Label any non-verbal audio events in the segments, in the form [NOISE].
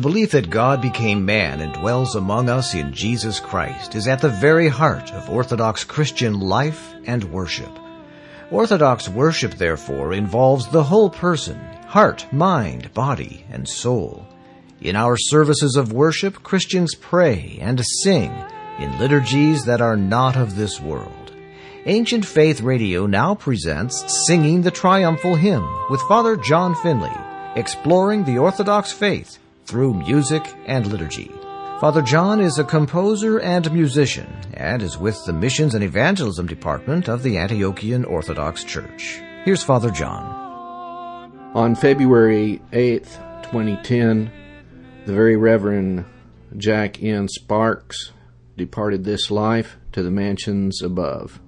The belief that God became man and dwells among us in Jesus Christ is at the very heart of Orthodox Christian life and worship. Orthodox worship, therefore, involves the whole person, heart, mind, body, and soul. In our services of worship, Christians pray and sing in liturgies that are not of this world. Ancient Faith Radio now presents Singing the Triumphal Hymn with Father John Finley, exploring the Orthodox faith through music and liturgy. Father John is a composer and musician and is with the Missions and Evangelism Department of the Antiochian Orthodox Church. Here's Father John. On February 8th, 2010, the very Reverend Jack N. Sparks departed this life to the mansions above.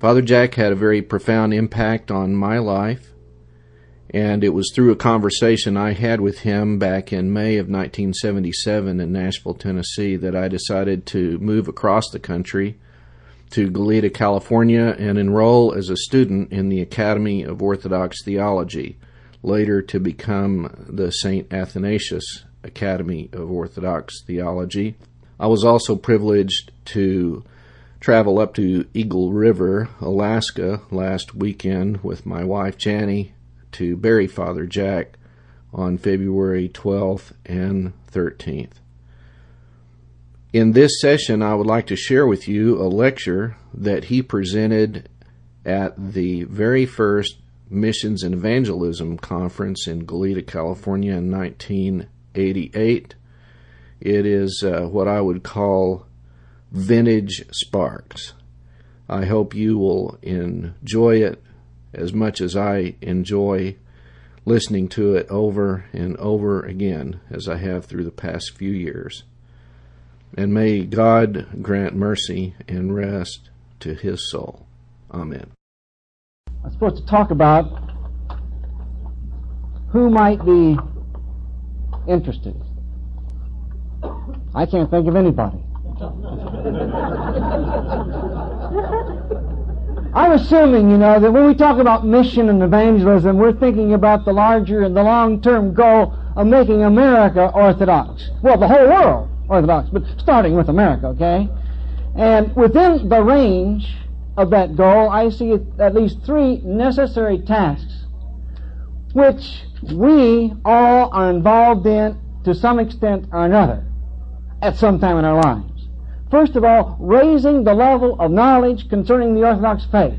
Father Jack had a very profound impact on my life and it was through a conversation I had with him back in May of 1977 in Nashville, Tennessee, that I decided to move across the country to Goleta, California, and enroll as a student in the Academy of Orthodox Theology, later to become the St. Athanasius Academy of Orthodox Theology. I was also privileged to travel up to Eagle River, Alaska last weekend with my wife Janie to bury Father Jack on February 12th and 13th. In this session, I would like to share with you a lecture that he presented at the very first Missions and Evangelism Conference in Goleta, California in 1988. It is uh, what I would call vintage sparks. I hope you will enjoy it as much as I enjoy listening to it over and over again as I have through the past few years. And may God grant mercy and rest to his soul. Amen. I'm supposed to talk about who might be interested. I can't think of anybody. [LAUGHS] I'm assuming, you know, that when we talk about mission and evangelism, we're thinking about the larger and the long-term goal of making America Orthodox. Well, the whole world Orthodox, but starting with America, okay? And within the range of that goal, I see at least three necessary tasks which we all are involved in to some extent or another at some time in our lives. First of all, raising the level of knowledge concerning the Orthodox faith.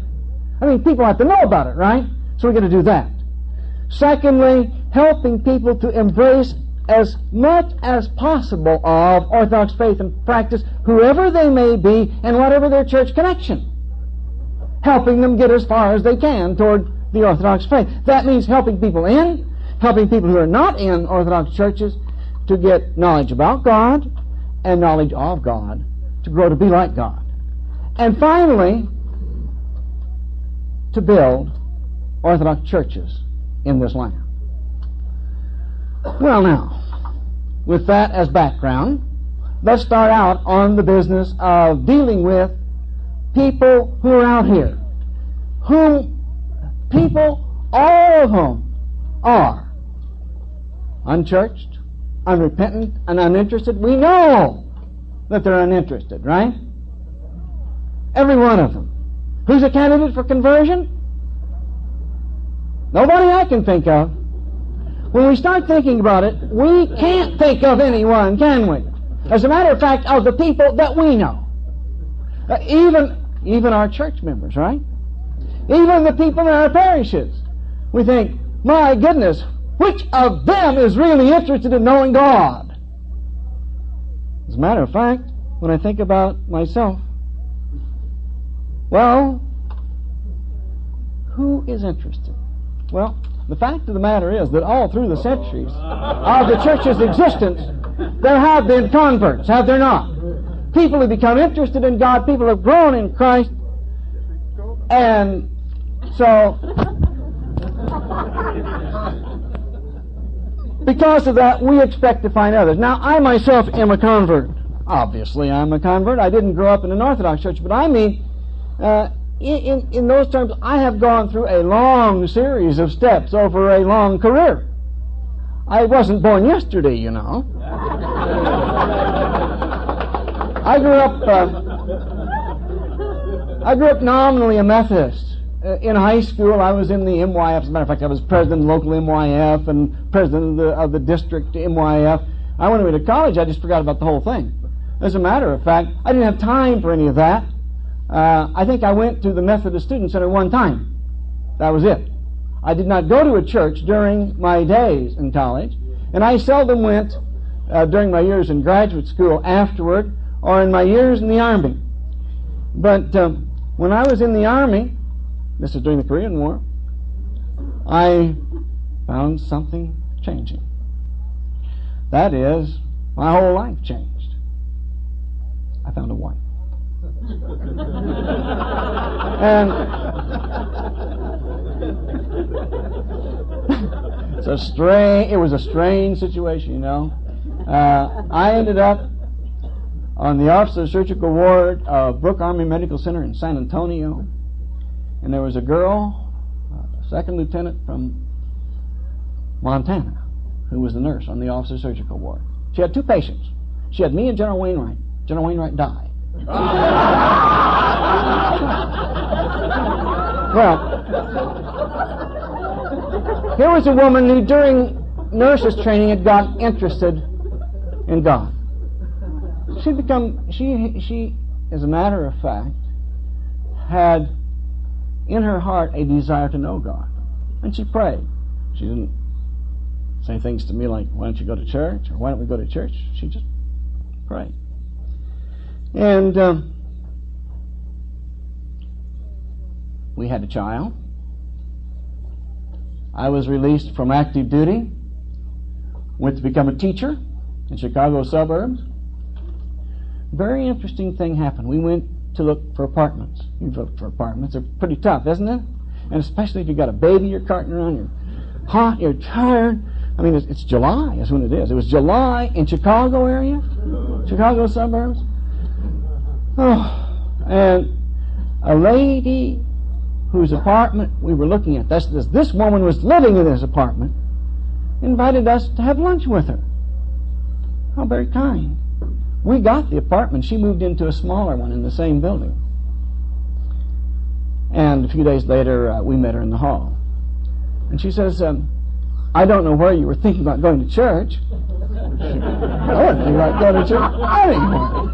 I mean, people have to know about it, right? So we're going to do that. Secondly, helping people to embrace as much as possible of Orthodox faith and practice, whoever they may be and whatever their church connection. Helping them get as far as they can toward the Orthodox faith. That means helping people in, helping people who are not in Orthodox churches to get knowledge about God and knowledge of God to grow to be like God. And finally, to build Orthodox churches in this land. Well, now, with that as background, let's start out on the business of dealing with people who are out here, whom people, all of whom are unchurched, unrepentant, and uninterested. We know that they're uninterested, right? Every one of them. Who's a candidate for conversion? Nobody I can think of. When we start thinking about it, we can't think of anyone, can we? As a matter of fact, of the people that we know. Uh, even, even our church members, right? Even the people in our parishes. We think, my goodness, which of them is really interested in knowing God? As a matter of fact, when I think about myself, well, who is interested? Well, the fact of the matter is that all through the centuries of the church's existence, there have been converts, have there not? People who become interested in God, people who have grown in Christ, and so because of that, we expect to find others. Now, I myself am a convert. Obviously, I'm a convert. I didn't grow up in an Orthodox church, but I mean, uh, in, in, those terms, I have gone through a long series of steps over a long career. I wasn't born yesterday, you know. I grew up. Uh, I grew up nominally a Methodist. Uh, in high school, I was in the MYF. As a matter of fact, I was president of the local MYF and president of the, of the district MYF. I went away to college. I just forgot about the whole thing. As a matter of fact, I didn't have time for any of that. Uh, I think I went to the Methodist Student Center one time. That was it. I did not go to a church during my days in college, and I seldom went uh, during my years in graduate school afterward or in my years in the Army. But um, when I was in the Army, this is during the Korean War, I found something changing. That is, my whole life changed. I found a wife. [LAUGHS] and it's a strange, it was a strange situation, you know. Uh, I ended up on the Office of Surgical Ward of Brooke Army Medical Center in San Antonio. And there was a girl, a second lieutenant from Montana, who was the nurse on the Office of Surgical Ward. She had two patients. She had me and General Wainwright. General Wainwright died. [LAUGHS] well, here was a woman who, during nurses training, had got interested in God she become she she as a matter of fact had in her heart a desire to know God, and she prayed. She didn't say things to me like, "Why don't you go to church?" or "Why don't we go to church?" She just prayed, and um, we had a child. I was released from active duty, went to become a teacher in Chicago suburbs very interesting thing happened. We went to look for apartments. You look for apartments. They're pretty tough, isn't it? And especially if you've got a baby you're carting around, you're hot, you're tired. I mean, it's, it's July. That's when it is. It was July in Chicago area, Chicago suburbs. Oh, and a lady whose apartment we were looking at, this, this, this woman was living in this apartment, invited us to have lunch with her. How very kind. We got the apartment. She moved into a smaller one in the same building. And a few days later, uh, we met her in the hall. And she says, um, I don't know where you were thinking about going to church. [LAUGHS] I wasn't thinking about going to church anymore.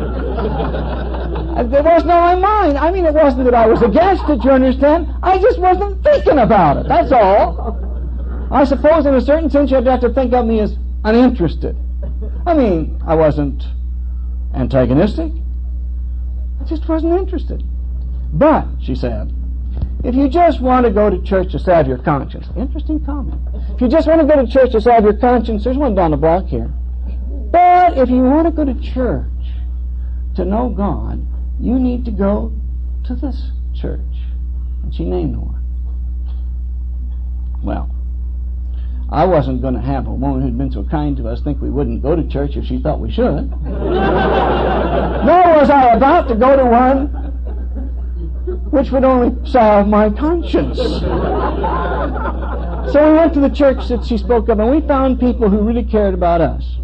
It wasn't on my mind. I mean, it wasn't that I was against it, you understand? I just wasn't thinking about it. That's all. I suppose in a certain sense you'd have to think of me as uninterested. I mean, I wasn't antagonistic. I just wasn't interested. But, she said, if you just want to go to church to salve your conscience, interesting comment. If you just want to go to church to salve your conscience, there's one down the block here. But if you want to go to church to know God, you need to go to this church. And she named the one. Well, I wasn't going to have a woman who'd been so kind to us think we wouldn't go to church if she thought we should. [LAUGHS] Nor was I about to go to one which would only salve my conscience. So we went to the church that she spoke of, and we found people who really cared about us.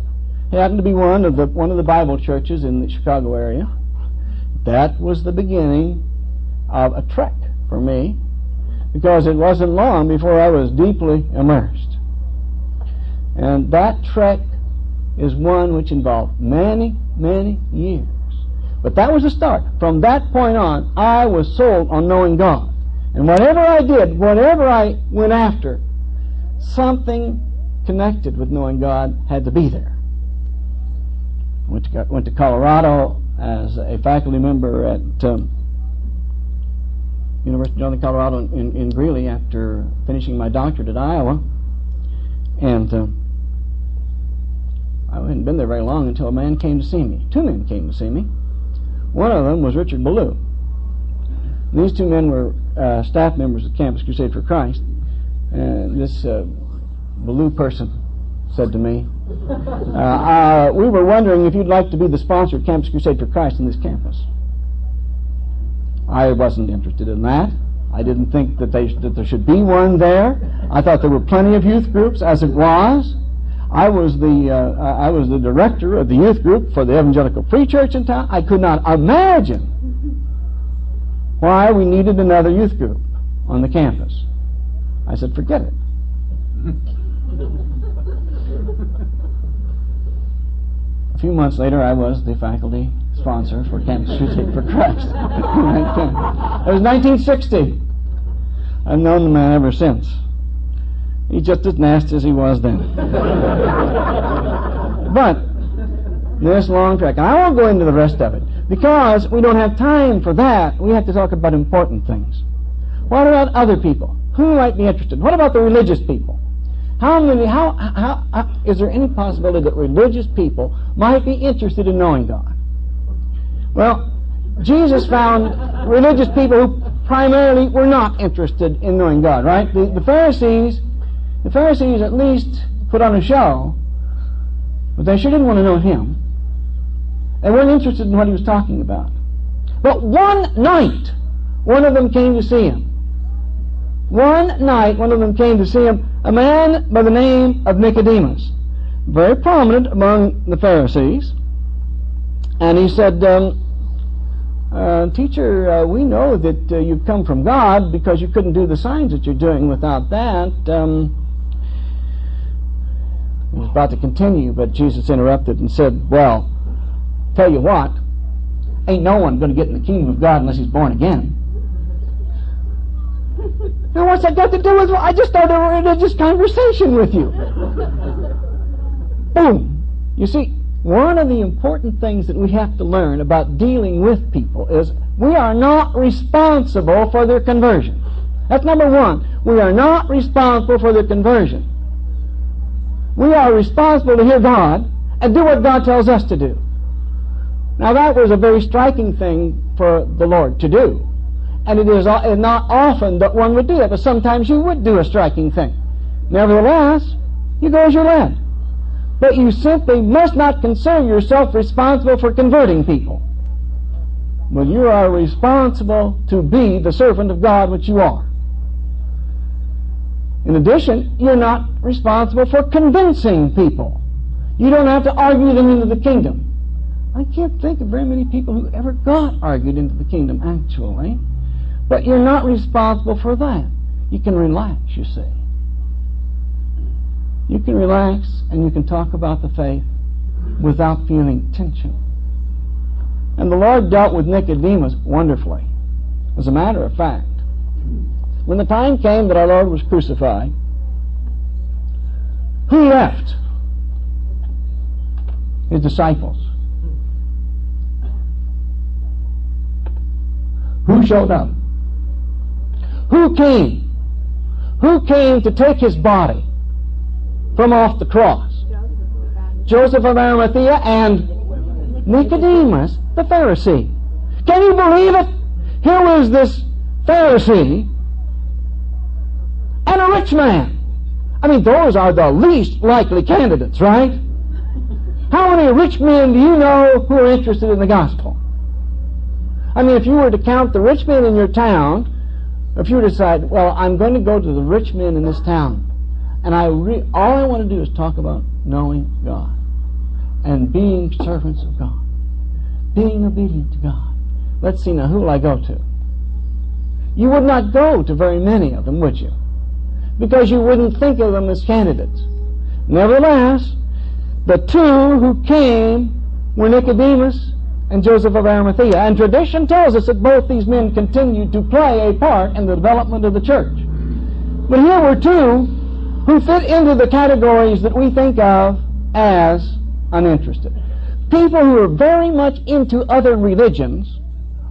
It happened to be one of the one of the Bible churches in the Chicago area. That was the beginning of a trek for me, because it wasn't long before I was deeply immersed. And that trek is one which involved many, many years. But that was the start. From that point on, I was sold on knowing God. And whatever I did, whatever I went after, something connected with knowing God had to be there. Went to, went to Colorado as a faculty member at um, University of Northern Colorado in, in, Greeley after finishing my doctorate at Iowa. And um, I hadn't been there very long until a man came to see me. Two men came to see me. One of them was Richard Ballou. These two men were uh, staff members of Campus Crusade for Christ. And this uh, Ballou person said to me, [LAUGHS] uh, uh, We were wondering if you'd like to be the sponsor of Campus Crusade for Christ in this campus. I wasn't interested in that. I didn't think that, they, that there should be one there. I thought there were plenty of youth groups as it was. I was the uh, I was the director of the youth group for the Evangelical Free Church in town. I could not imagine why we needed another youth group on the campus. I said, forget it. A few months later, I was the faculty sponsor for Campus Crusade for Christ. [LAUGHS] it was 1960. I've known the man ever since. He's just as nasty as he was then. but this long trek, and I won't go into the rest of it because we don't have time for that. We have to talk about important things. What about other people? Who might be interested? What about the religious people? How many? How, how, how is there any possibility that religious people might be interested in knowing God? Well, Jesus found religious people who primarily were not interested in knowing God. Right? The, the Pharisees the Pharisees at least put on a show, but they sure didn't want to know him. They weren't interested in what he was talking about. But one night, one of them came to see him. One night, one of them came to see him, a man by the name of Nicodemus, very prominent among the Pharisees. And he said, um, uh, Teacher, uh, we know that uh, you've come from God because you couldn't do the signs that you're doing without that. Um, was about to continue, but Jesus interrupted and said, Well, tell you what, ain't no one going to get in the kingdom of God unless he's born again. Now, what's that got to do with? I just started a religious conversation with you. Boom. You see, one of the important things that we have to learn about dealing with people is we are not responsible for their conversion. That's number one. We are not responsible for their conversion. We are responsible to hear God and do what God tells us to do. Now that was a very striking thing for the Lord to do. And it is not often that one would do that, but sometimes you would do a striking thing. Nevertheless, you go as you're led. But you simply must not consider yourself responsible for converting people. But you are responsible to be the servant of God which you are. In addition, you're not responsible for convincing people. You don't have to argue them into the kingdom. I can't think of very many people who ever got argued into the kingdom, actually. But you're not responsible for that. You can relax, you see. You can relax and you can talk about the faith without feeling tension. And the Lord dealt with Nicodemus wonderfully. As a matter of fact, when the time came that our Lord was crucified, who left? His disciples. Who showed up? Who came? Who came to take his body from off the cross? Joseph of Arimathea and Nicodemus, the Pharisee. Can you believe it? Here was this Pharisee rich man. I mean, those are the least likely candidates, right? How many rich men do you know who are interested in the gospel? I mean, if you were to count the rich men in your town, if you were to decide, well, I'm going to go to the rich men in this town, and I re- all I want to do is talk about knowing God and being servants of God, being obedient to God. Let's see now, who will I go to? You would not go to very many of them, would you? Because you wouldn't think of them as candidates. Nevertheless, the two who came were Nicodemus and Joseph of Arimathea. And tradition tells us that both these men continued to play a part in the development of the church. But here were two who fit into the categories that we think of as uninterested. People who are very much into other religions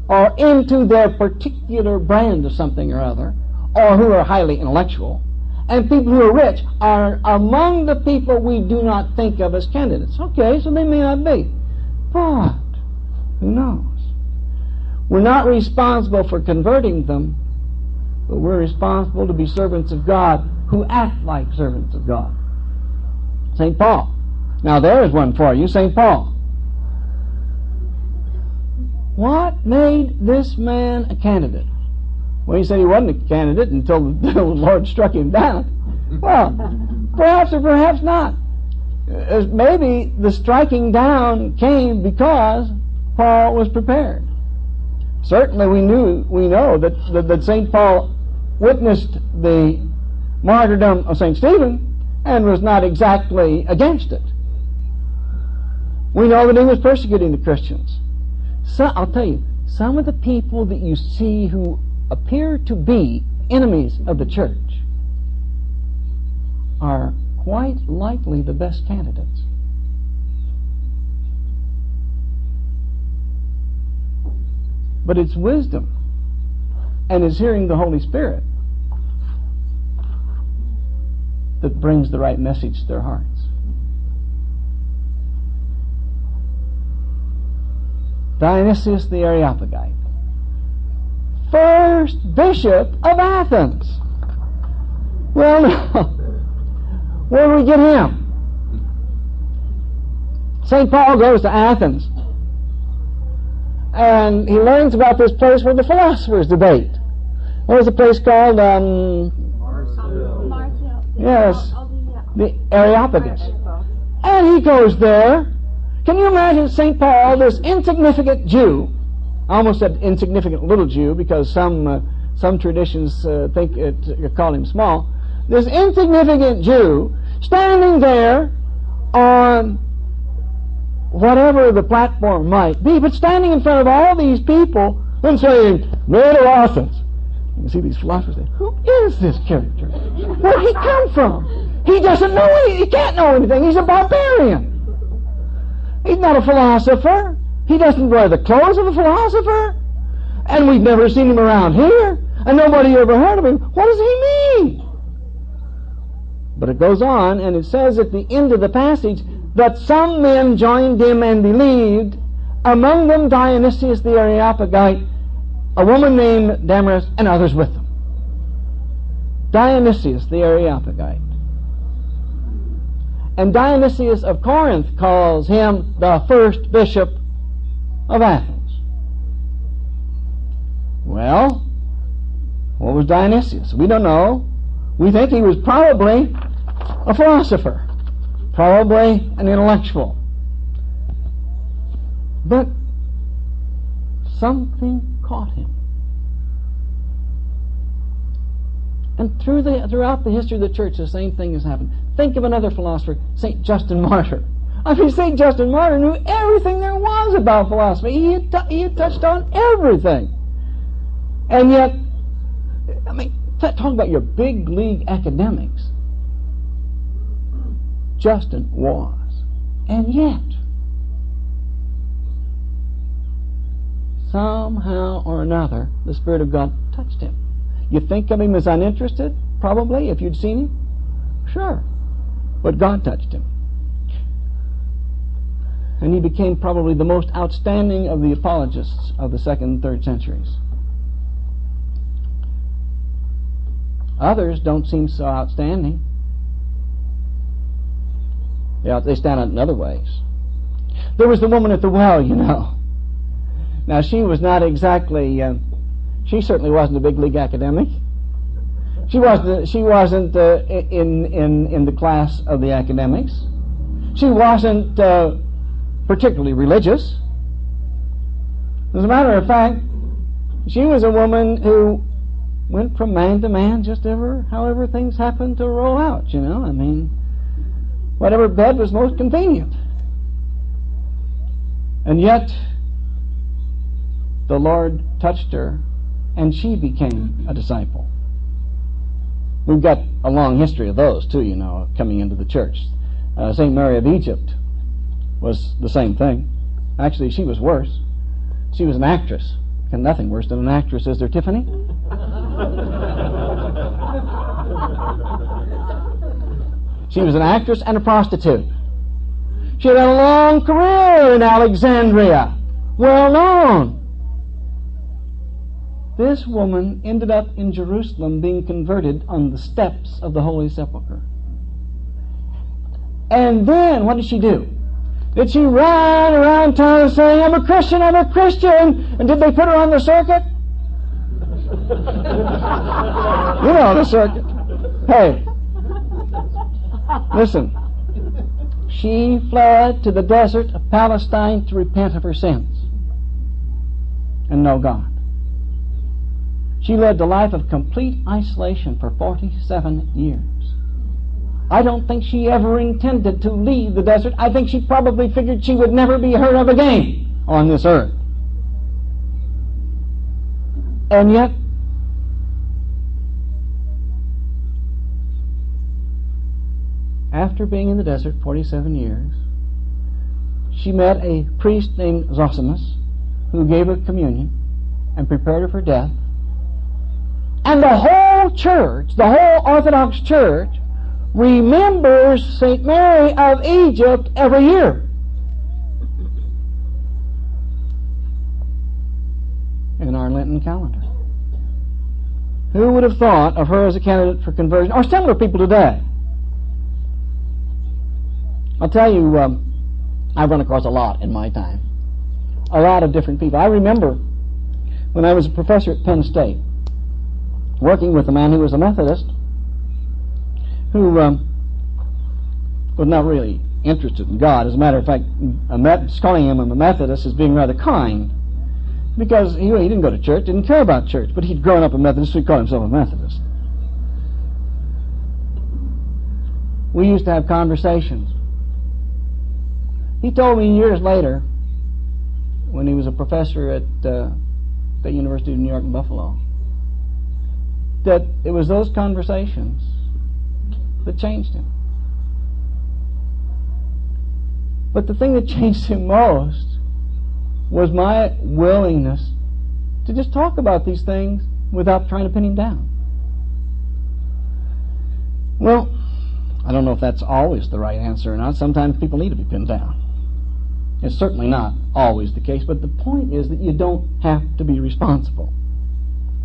or into their particular brand of something or other, or who are highly intellectual, and people who are rich are among the people we do not think of as candidates. Okay, so they may not be. But, who knows? We're not responsible for converting them, but we're responsible to be servants of God who act like servants of God. St. Paul. Now there is one for you, St. Paul. What made this man a candidate? Well, he said he wasn't a candidate until [LAUGHS] the Lord struck him down. Well, perhaps or perhaps not. uh, maybe the striking down came because Paul was prepared. Certainly, we knew we know that that, that Saint Paul witnessed the martyrdom of Saint Stephen and was not exactly against it. We know that he was persecuting the Christians. So, I'll tell you, some of the people that you see who appear to be enemies of the church are quite likely the best candidates. But it's wisdom and it's hearing the Holy Spirit that brings the right message to their hearts. Dionysius the Areopagite, first bishop of Athens. Well, [LAUGHS] where do we get him? St. Paul goes to Athens and he learns about this place where the philosophers debate. What was the place called? Um, Yes, the Areopagus. And he goes there. Can you imagine St. Paul, this insignificant Jew, I almost said insignificant little Jew because some, uh, some traditions uh, think it, uh, call him small, this insignificant Jew standing there on whatever the platform might be, but standing in front of all these people and saying, of Athens, you see these philosophers say, who is this character? Where he come from? He doesn't know any, he can't know anything. He's a barbarian. He's not a philosopher. He doesn't wear the clothes of a philosopher. And we've never seen him around here. And nobody ever heard of him. What does he mean? But it goes on, and it says at the end of the passage that some men joined him and believed, among them Dionysius the Areopagite, a woman named Damaris, and others with them. Dionysius the Areopagite. And Dionysius of Corinth calls him the first bishop of Athens. Well, what was Dionysius? We don't know. We think he was probably a philosopher, probably an intellectual. But something caught him. And through the, throughout the history of the church, the same thing has happened. Think of another philosopher, St. Justin Martyr. I mean, St. Justin Martyr knew everything there was about philosophy. He had, t- he had touched on everything. And yet, I mean, talk about your big league academics. Justin was. And yet, somehow or another, the Spirit of God touched him. You think of him as uninterested? Probably, if you'd seen him? Sure. But God touched him. And he became probably the most outstanding of the apologists of the second and third centuries. Others don't seem so outstanding. Yeah, they stand out in other ways. There was the woman at the well, you know. Now, she was not exactly, uh, she certainly wasn't a big league academic. She wasn't, she wasn't uh, in, in, in the class of the academics. She wasn't uh, particularly religious. As a matter of fact, she was a woman who went from man to man just ever, however things happened to roll out, you know. I mean, whatever bed was most convenient. And yet, the Lord touched her and she became a disciple. We've got a long history of those too, you know, coming into the church. Uh, St. Mary of Egypt was the same thing. Actually, she was worse. She was an actress. And nothing worse than an actress, is there, Tiffany? [LAUGHS] she was an actress and a prostitute. She had a long career in Alexandria, well known. This woman ended up in Jerusalem being converted on the steps of the Holy Sepulchre. And then, what did she do? Did she run around town saying, I'm a Christian, I'm a Christian? And did they put her on the circuit? you know the circuit. Hey, listen. she fled to the desert of Palestine to repent of her sins and know God. She led a life of complete isolation for 47 years. I don't think she ever intended to leave the desert. I think she probably figured she would never be heard of again on this earth. And yet, after being in the desert 47 years, she met a priest named Zosimus who gave her communion and prepared her for death. And the whole church, the whole Orthodox Church, remembers St. Mary of Egypt every year. In our Lenten calendar. Who would have thought of her as a candidate for conversion? Or similar people today. I'll tell you, um, I've run across a lot in my time. A lot of different people. I remember when I was a professor at Penn State, working with a man who was a Methodist, who um, was not really interested in God. As a matter of fact, calling him a Methodist is being rather kind, because he, he didn't go to church, didn't care about church, but he'd grown up a Methodist, so he called himself a Methodist. We used to have conversations. He told me years later, when he was a professor at uh, the University of New York in Buffalo, that it was those conversations that changed him. But the thing that changed him most was my willingness to just talk about these things without trying to pin him down. Well, I don't know if that's always the right answer or not. Sometimes people need to be pinned down. It's certainly not always the case, but the point is that you don't have to be responsible.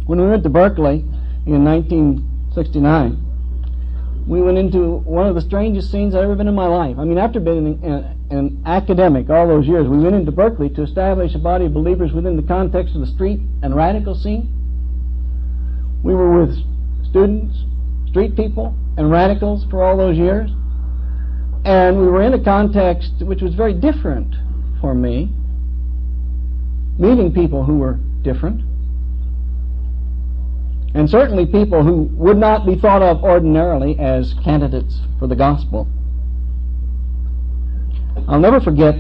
When we went to Berkeley in 1969, we went into one of the strangest scenes I've ever been in my life. I mean, after being an, an academic all those years, we went into Berkeley to establish a body of believers within the context of the street and radical scene. We were with students, street people, and radicals for all those years. And we were in a context which was very different for me, meeting people who were different, and certainly people who would not be thought of ordinarily as candidates for the gospel. I'll never forget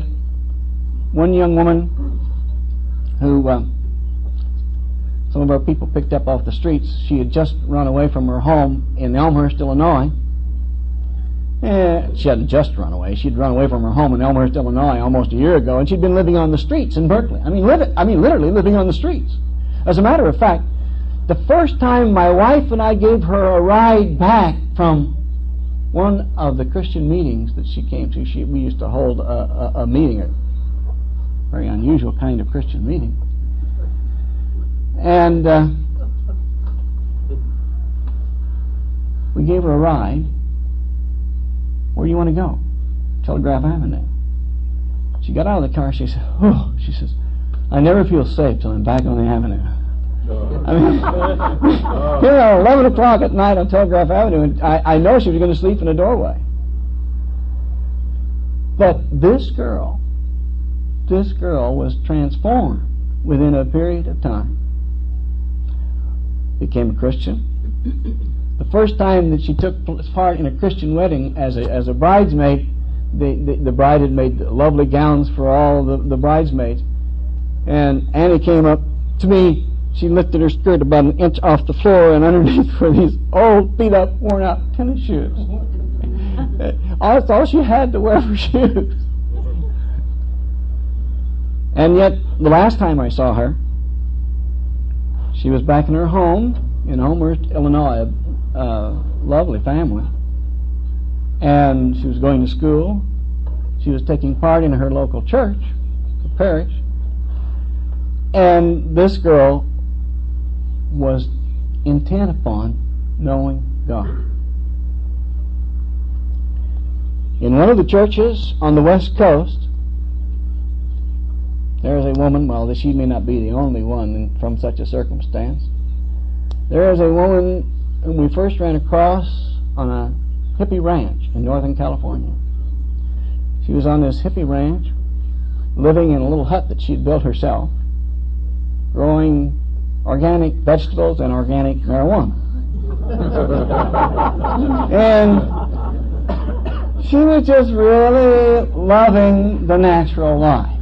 one young woman who uh, some of our people picked up off the streets. She had just run away from her home in Elmhurst, Illinois. Eh, she hadn't just run away. She'd run away from her home in Elmhurst, Illinois, almost a year ago, and she'd been living on the streets in Berkeley. I mean, I mean, literally living on the streets. As a matter of fact, the first time my wife and I gave her a ride back from one of the Christian meetings that she came to, she, we used to hold a, a, a meeting, a very unusual kind of Christian meeting. And uh, we gave her a ride. Where do you want to go? Telegraph Avenue. She got out of the car. She said, "Oh," she says, "I never feel safe till I'm back on the avenue." I mean, [LAUGHS] here at 11 o'clock at night on Telegraph Avenue, and I, I know she was going to sleep in a doorway. But this girl, this girl was transformed within a period of time. Became a Christian. The first time that she took part in a Christian wedding as a, as a bridesmaid, the, the, the bride had made lovely gowns for all the, the bridesmaids. And Annie came up to me she lifted her skirt about an inch off the floor, and underneath were these old, beat up, worn out tennis shoes. [LAUGHS] That's all she had to wear for shoes. And yet, the last time I saw her, she was back in her home in Elmhurst, Illinois, a uh, lovely family. And she was going to school. She was taking part in her local church, the parish. And this girl was intent upon knowing God. In one of the churches on the west coast, there is a woman, well, she may not be the only one from such a circumstance. There is a woman whom we first ran across on a hippie ranch in Northern California. She was on this hippie ranch, living in a little hut that she'd built herself, growing organic vegetables and organic marijuana. and she was just really loving the natural life.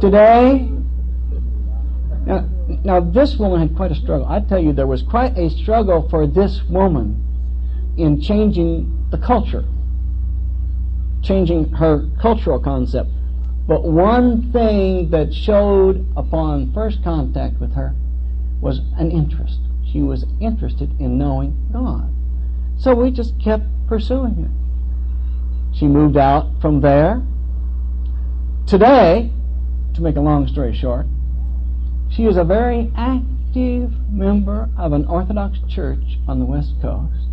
Today, now, now this woman had quite a struggle. I tell you, there was quite a struggle for this woman in changing the culture, changing her cultural concept. But one thing that showed upon first contact with her was an interest. She was interested in knowing God. So we just kept pursuing it. She moved out from there. Today, to make a long story short, she is a very active member of an Orthodox church on the West Coast.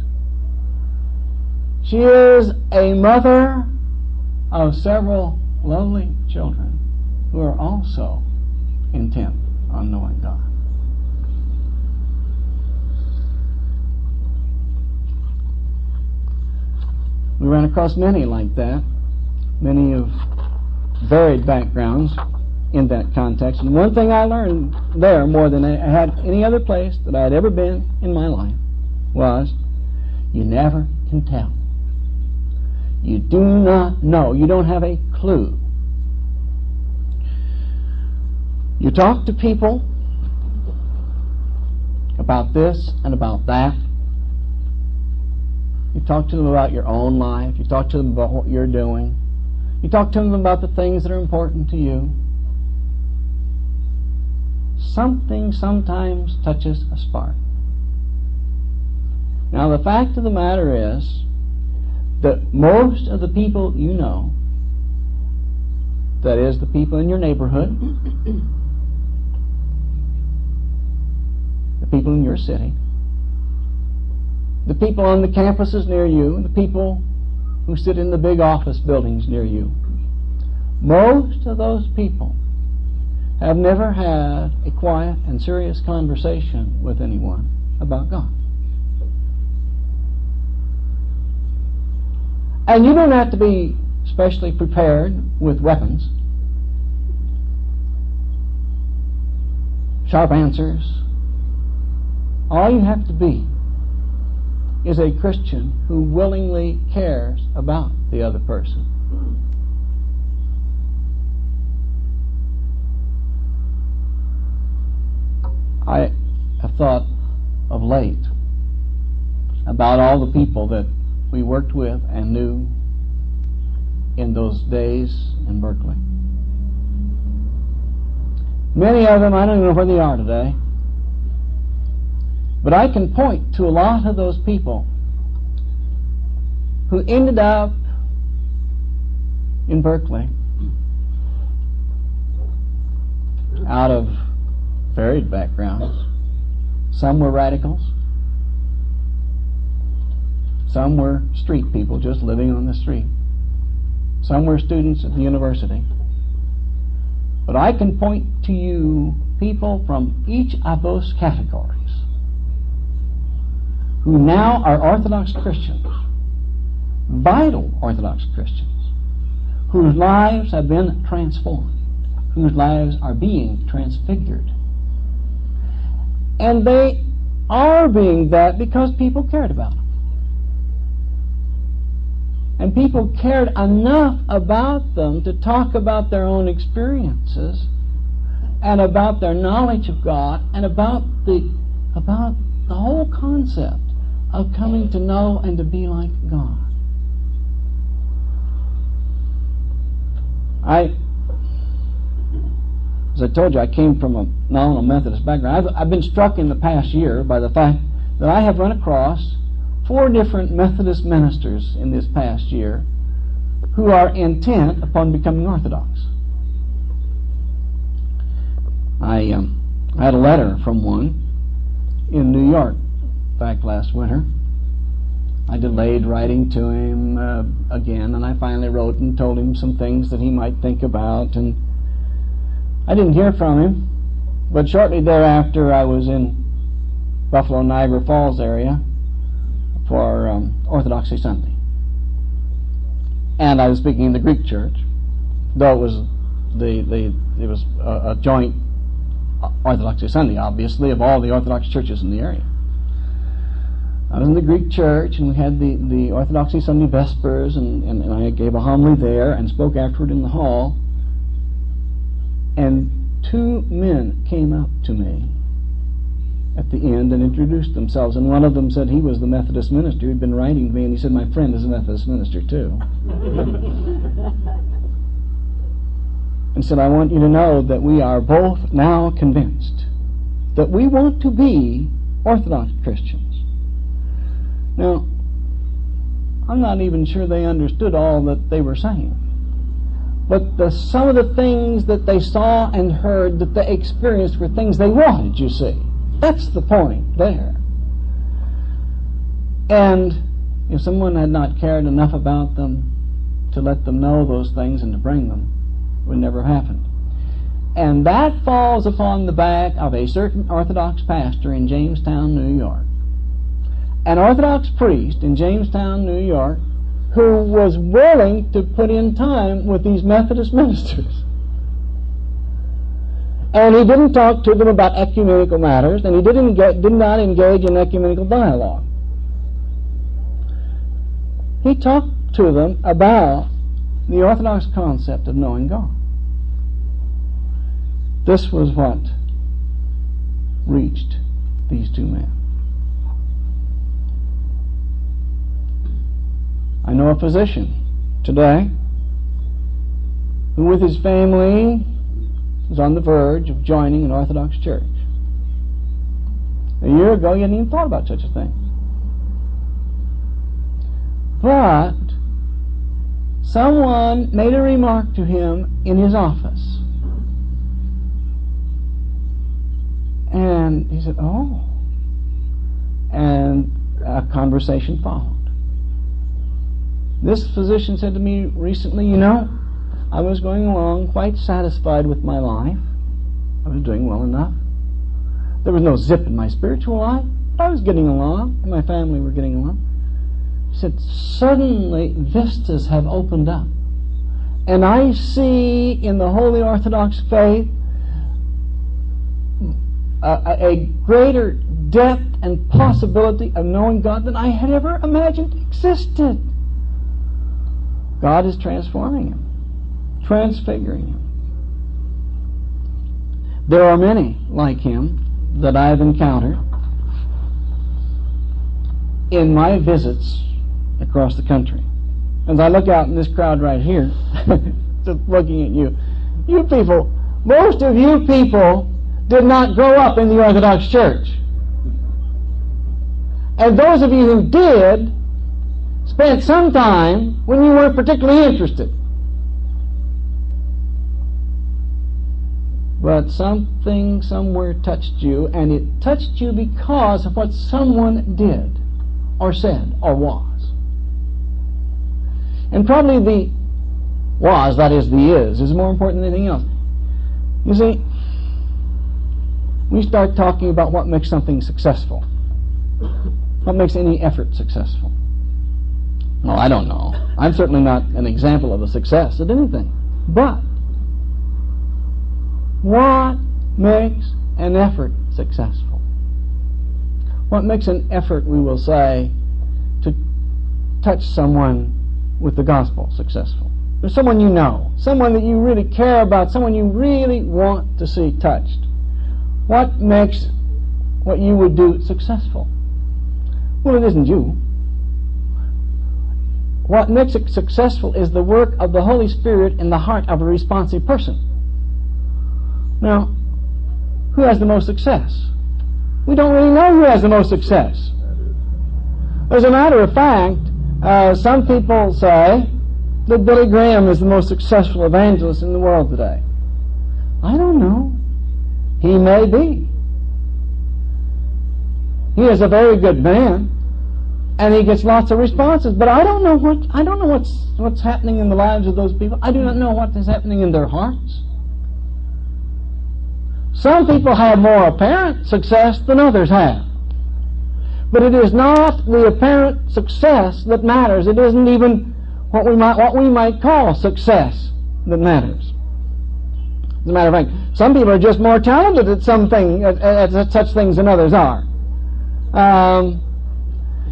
She is a mother of several lovely children who are also intent on knowing God. We ran across many like that, many of varied backgrounds in that context. And one thing I learned there more than I had any other place that I had ever been in my life was you never can tell. You do not know. You don't have a clue. You talk to people about this and about that. You talk to them about your own life. You talk to them about what you're doing. You talk to them about the things that are important to you. Something sometimes touches a spark. Now, the fact of the matter is that most of the people you know, that is, the people in your neighborhood, the people in your city, the people on the campuses near you, the people who sit in the big office buildings near you, most of those people have never had a quiet and serious conversation with anyone about God. And you don't have to be specially prepared with weapons, sharp answers. All you have to be is a Christian who willingly cares about the other person. I have thought of late about all the people that we worked with and knew in those days in Berkeley. Many of them, I don't even know where they are today. But I can point to a lot of those people who ended up in Berkeley out of varied backgrounds. Some were radicals. Some were street people just living on the street. Some were students at the university. But I can point to you people from each of those categories who now are Orthodox Christians, vital Orthodox Christians, whose lives have been transformed, whose lives are being transfigured and they are being that because people cared about them. And people cared enough about them to talk about their own experiences and about their knowledge of God and about the about the whole concept of coming to know and to be like God. I as I told you, I came from a nominal Methodist background. I've, I've been struck in the past year by the fact that I have run across four different Methodist ministers in this past year who are intent upon becoming Orthodox. I, um, had a letter from one in New York back last winter. I delayed writing to him uh, again, and I finally wrote and told him some things that he might think about and I didn't hear from him, but shortly thereafter I was in Buffalo Niagara Falls area for um, Orthodoxy Sunday. And I was speaking in the Greek church, though it was the, the it was a, a joint Orthodoxy Sunday, obviously, of all the Orthodox churches in the area. I was in the Greek church, and we had the, the Orthodoxy Sunday Vespers, and, and, and I gave a homily there and spoke afterward in the hall. And two men came up to me at the end and introduced themselves. And one of them said he was the Methodist minister. He'd been writing to me, and he said, My friend is a Methodist minister, too. [LAUGHS] and said, I want you to know that we are both now convinced that we want to be Orthodox Christians. Now, I'm not even sure they understood all that they were saying. But the, some of the things that they saw and heard that they experienced were things they wanted, you see. That's the point there. And if someone had not cared enough about them to let them know those things and to bring them, it would never have happened. And that falls upon the back of a certain Orthodox pastor in Jamestown, New York. An Orthodox priest in Jamestown, New York, who was willing to put in time with these Methodist ministers. And he didn't talk to them about ecumenical matters, and he did, engage, did not engage in ecumenical dialogue. He talked to them about the Orthodox concept of knowing God. This was what reached these two men. I know a physician today who, with his family, is on the verge of joining an Orthodox church. A year ago, he hadn't even thought about such a thing. But someone made a remark to him in his office. And he said, Oh. And a conversation followed. This physician said to me recently, You know, I was going along quite satisfied with my life. I was doing well enough. There was no zip in my spiritual life. I was getting along, and my family were getting along. He said, Suddenly vistas have opened up. And I see in the Holy Orthodox faith a, a, greater depth and possibility of knowing God than I had ever imagined existed. God is transforming him transfiguring him. There are many like him that I have encountered in my visits across the country. As I look out in this crowd right here, [LAUGHS] just looking at you, you people, most of you people did not grow up in the Orthodox Church. And those of you who did spent some time when you weren't particularly interested. But something somewhere touched you, and it touched you because of what someone did, or said, or was. And probably the was, that is, the is, is more important than anything else. You see, we start talking about what makes something successful. What makes any effort successful? Well, I don't know. I'm certainly not an example of a success at anything. But what makes an effort successful? What makes an effort, we will say, to touch someone with the gospel successful? There's someone you know, someone that you really care about, someone you really want to see touched. What makes what you would do successful? Well, it isn't you. What makes it successful is the work of the Holy Spirit in the heart of a responsive person. Now, who has the most success? We don't really know who has the most success. As a matter of fact, uh, some people say that Billy Graham is the most successful evangelist in the world today. I don't know. He may be. He is a very good man, and he gets lots of responses. But I don't know what I don't know what's what's happening in the lives of those people. I do not know what is happening in their hearts. Some people have more apparent success than others have. But it is not the apparent success that matters. It isn't even what we might, what we might call success that matters. As a matter of fact, some people are just more talented at something, at, at such things than others are. Um,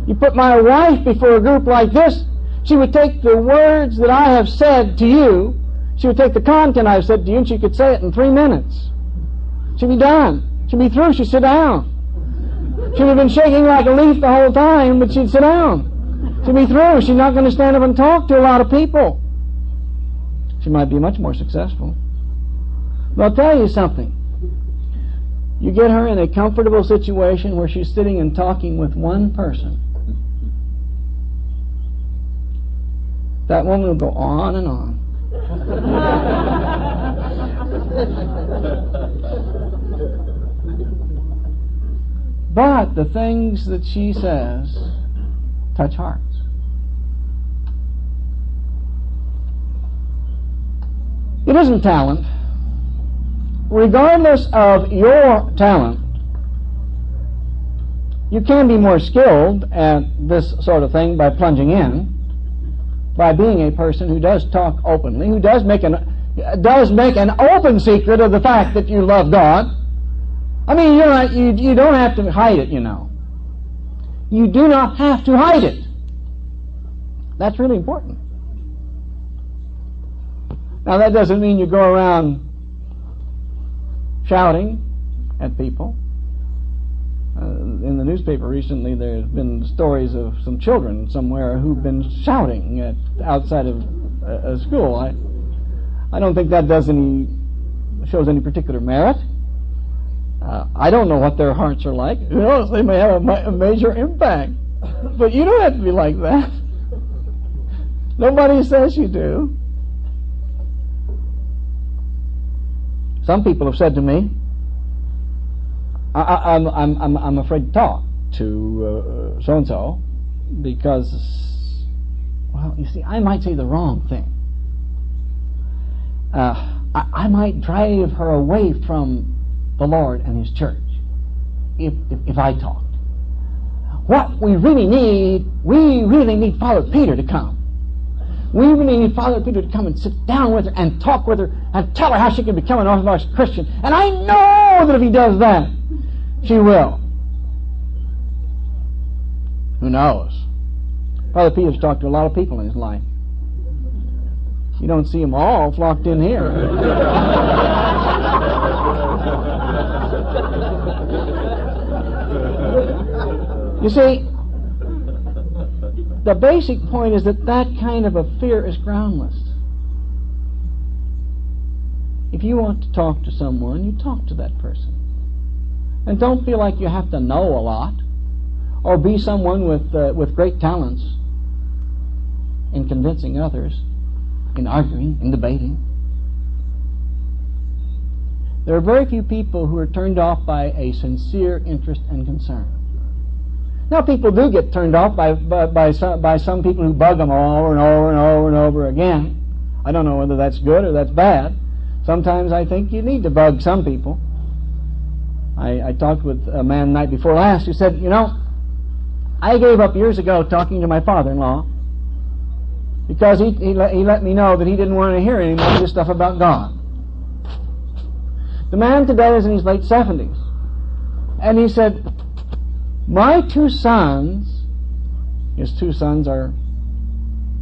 you put my wife before a group like this, she would take the words that I have said to you, she would take the content I've said to you, and she could say it in three minutes. She'd be done. She'd be through. She'd sit down. She'd have been shaking like a leaf the whole time, but she'd sit down. She'd be through. She's not going to stand up and talk to a lot of people. She might be much more successful. But I'll tell you something. You get her in a comfortable situation where she's sitting and talking with one person. That woman will go on and on. [LAUGHS] but the things that she says touch hearts. It isn't talent regardless of your talent, you can be more skilled at this sort of thing by plunging in, by being a person who does talk openly, who does make an does make an open secret of the fact that you love God. I mean, you're not, you you don't have to hide it, you know. You do not have to hide it. That's really important. Now that doesn't mean you go around shouting at people. Uh, in the newspaper recently, there's been stories of some children somewhere who've been shouting at, outside of a, a school. I, I don't think that does any shows any particular merit. Uh, I don't know what their hearts are like. Who knows? They may have a, a major impact. But you don't have to be like that. Nobody says you do. Some people have said to me, I, am I'm, I'm, I'm afraid to talk to so and so because, well, you see, I might say the wrong thing. Uh, I, I, might drive her away from the Lord and His church if, if, if I talked. What we really need, we really need Father Peter to come we really need Father Peter to come and sit down with her and talk with her and tell her how she can become an Orthodox Christian. And I know that if he does that, she will. Who knows? Father Peter's talked to a lot of people in his life. You don't see them all flocked in here. [LAUGHS] you see, the basic point is that that kind of a fear is groundless. If you want to talk to someone, you talk to that person. And don't feel like you have to know a lot or be someone with, uh, with great talents in convincing others, in arguing, in debating. There are very few people who are turned off by a sincere interest and concern. Now, people do get turned off by, by, by, some, by some people who bug them over and over and over and over again. I don't know whether that's good or that's bad. Sometimes I think you need to bug some people. I, I talked with a man night before last who said, you know, I gave up years ago talking to my father-in-law because he, he, let, he let me know that he didn't want to hear any more of this stuff about God. The man today is in his late 70s. And he said, my two sons, his two sons are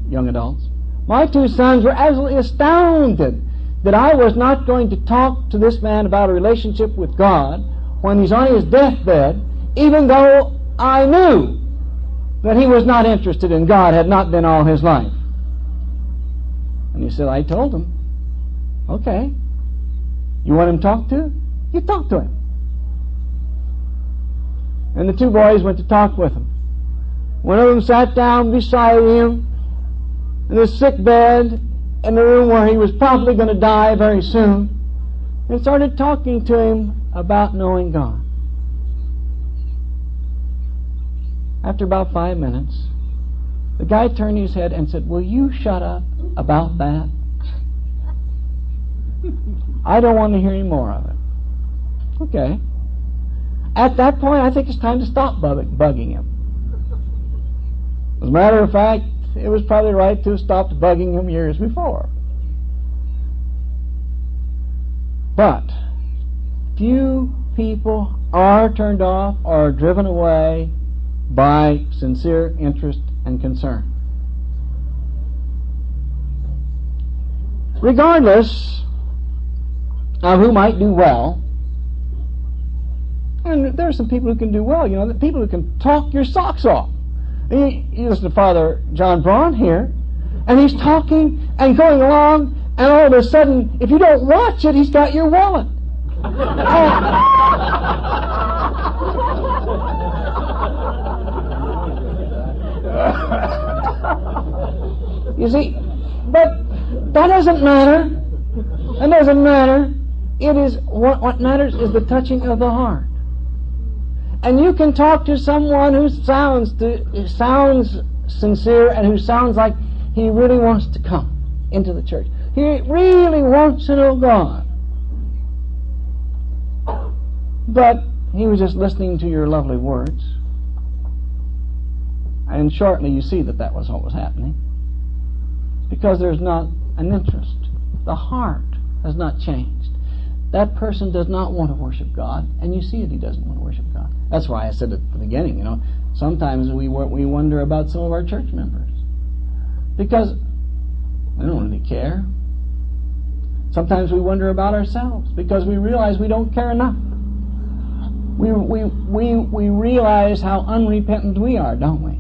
young adults, my two sons were absolutely astounded that I was not going to talk to this man about a relationship with God when he's on his deathbed, even though I knew that he was not interested in God, had not been all his life. And he said, I told him, okay, you want him talked to? You talk to him. And the two boys went to talk with him. One of them sat down beside him in the sick bed in the room where he was probably going to die very soon and started talking to him about knowing God. After about five minutes, the guy turned his head and said, Will you shut up about that? I don't want to hear any more of it. Okay. At that point, I think it's time to stop bugging him. As a matter of fact, it was probably right to have stopped bugging him years before. But few people are turned off or driven away by sincere interest and concern. Regardless of who might do well, and there are some people who can do well, you know, the people who can talk your socks off. You, you listen to Father Jon Braun here, and he's talking and going along, and all of a sudden, if you don't watch it, he's got your wallet. [LAUGHS] you see, but that doesn't matter. That doesn't matter. It is what, what matters is the touching of the heart. And you can talk to someone who sounds to, sounds sincere and who sounds like he really wants to come into the church. He really wants to know God. But he was just listening to your lovely words. And shortly you see that that was what was happening. Because there's not an interest. The heart has not changed. That person does not want to worship God, and you see that he doesn't want to worship. That's why I said at the beginning, you know, sometimes we we wonder about some of our church members because they don't really care. Sometimes we wonder about ourselves because we realize we don't care enough. We, we, we, we realize how unrepentant we are, don't we?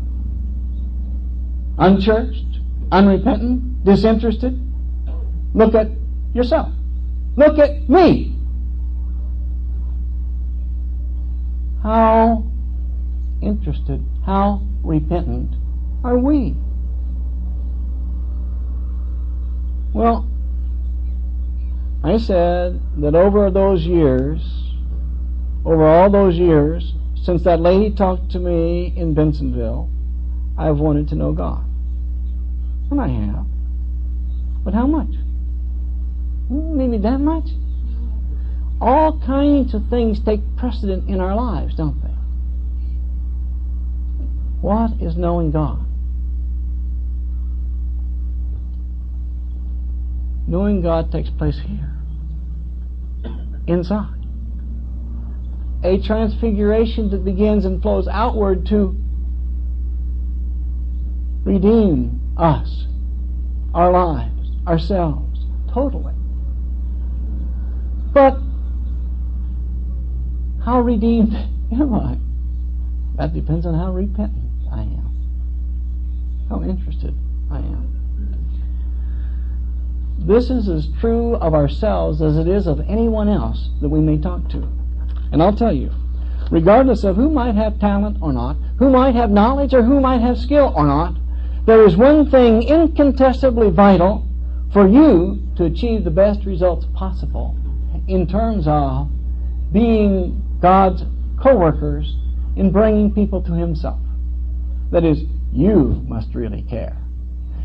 Unchurched, unrepentant, disinterested. Look at yourself. Look at me. How interested, how repentant are we? Well, I said that over those years, over all those years, since that lady talked to me in Bensonville, I've wanted to know God. And I have. But how much? Hmm, maybe that much? All kinds of things take precedent in our lives, don't they? What is knowing God? Knowing God takes place here, inside. A transfiguration that begins and flows outward to redeem us, our lives, ourselves, totally. But how redeemed am I? That depends on how repentant I am, how interested I am. This is as true of ourselves as it is of anyone else that we may talk to. And I'll tell you, regardless of who might have talent or not, who might have knowledge or who might have skill or not, there is one thing incontestably vital for you to achieve the best results possible in terms of being God's co-workers in bringing people to Himself. That is, you must really care.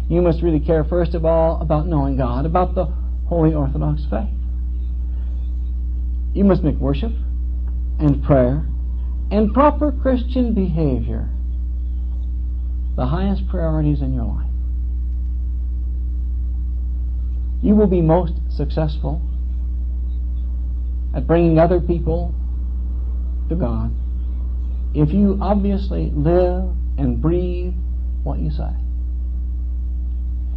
You must really care, first of all, about knowing God, about the Holy Orthodox faith. You must make worship and prayer and proper Christian behavior the highest priorities in your life. You will be most successful at bringing other people to God if you obviously live and breathe what you say.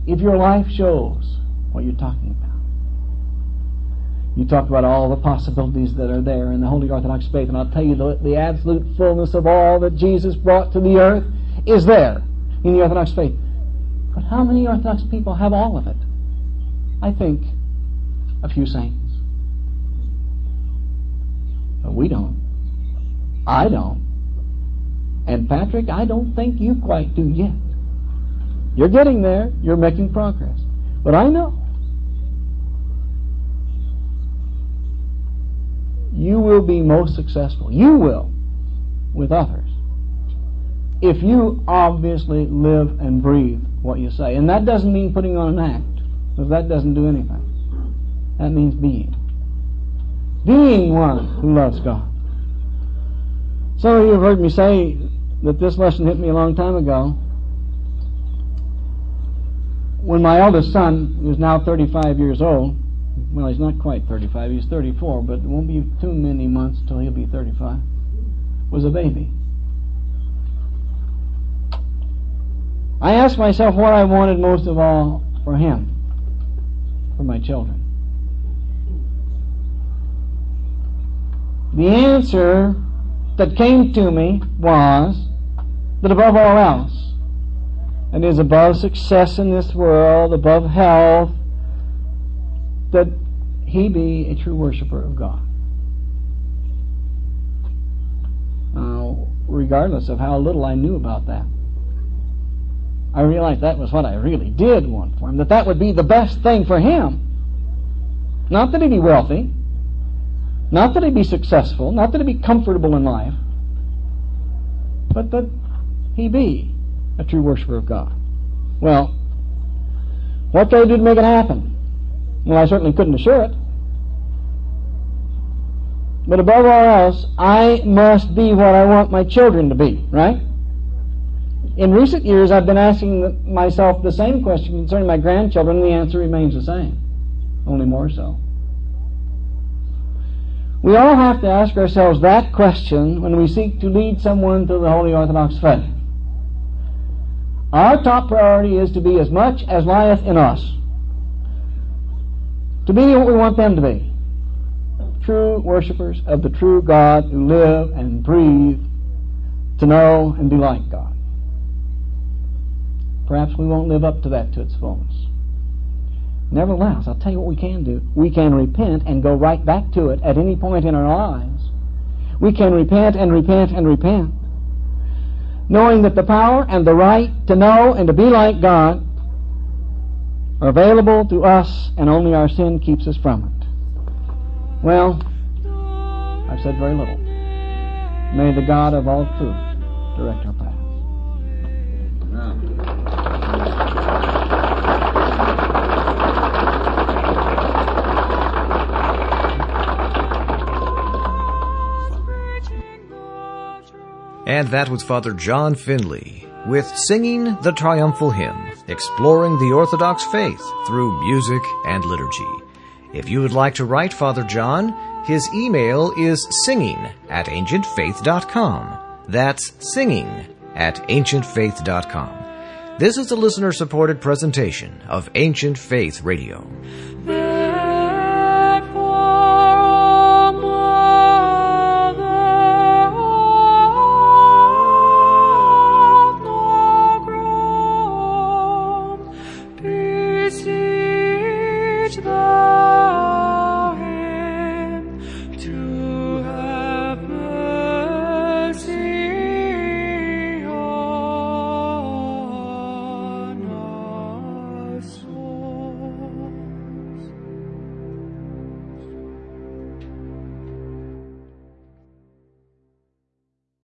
If your life shows what you're talking about. You talk about all the possibilities that are there in the Holy Orthodox faith, and I'll tell you the, the absolute fullness of all that Jesus brought to the earth is there in the Orthodox faith. But how many Orthodox people have all of it? I think a few saints. But we don't. I don't. And Patrick, I don't think you quite do yet. You're getting there. You're making progress. But I know. You will be most successful. You will with others. If you obviously live and breathe what you say. And that doesn't mean putting on an act, because that doesn't do anything. That means being being one who loves God. Some of you have heard me say that this lesson hit me a long time ago. When my eldest son, who's now 35 years old, well, he's not quite 35, he's 34, but it won't be too many months till he'll be 35, was a baby. I asked myself what I wanted most of all for him, for my children. The answer that came to me was that above all else, and is above success in this world, above health, that he be a true worshiper of God. Now, regardless of how little I knew about that, I realized that was what I really did want for him, that that would be the best thing for him. Not that he'd be wealthy, not that he'd be successful, not that he'd be comfortable in life, but that he be a true worshiper of God. Well, what can I do to make it happen? Well, I certainly couldn't assure it. But above all else, I must be what I want my children to be, right? In recent years, I've been asking myself the same question concerning my grandchildren, and the answer remains the same, only more so. We all have to ask ourselves that question when we seek to lead someone to the Holy Orthodox faith. Our top priority is to be as much as lieth in us. To be what we want them to be. True worshippers of the true God who live and breathe to know and be like God. Perhaps we won't live up to that to its fullness. Nevertheless, I'll tell you what we can do. We can repent and go right back to it at any point in our lives. We can repent and repent and repent, knowing that the power and the right to know and to be like God are available to us and only our sin keeps us from it. Well, I've said very little. May the God of all truth direct our path. And that was Father John Finley with Singing the Triumphal Hymn, exploring the Orthodox faith through music and liturgy. If you would like to write Father John, his email is singing at ancientfaith.com. That's singing at ancientfaith.com. This is a listener supported presentation of Ancient Faith Radio.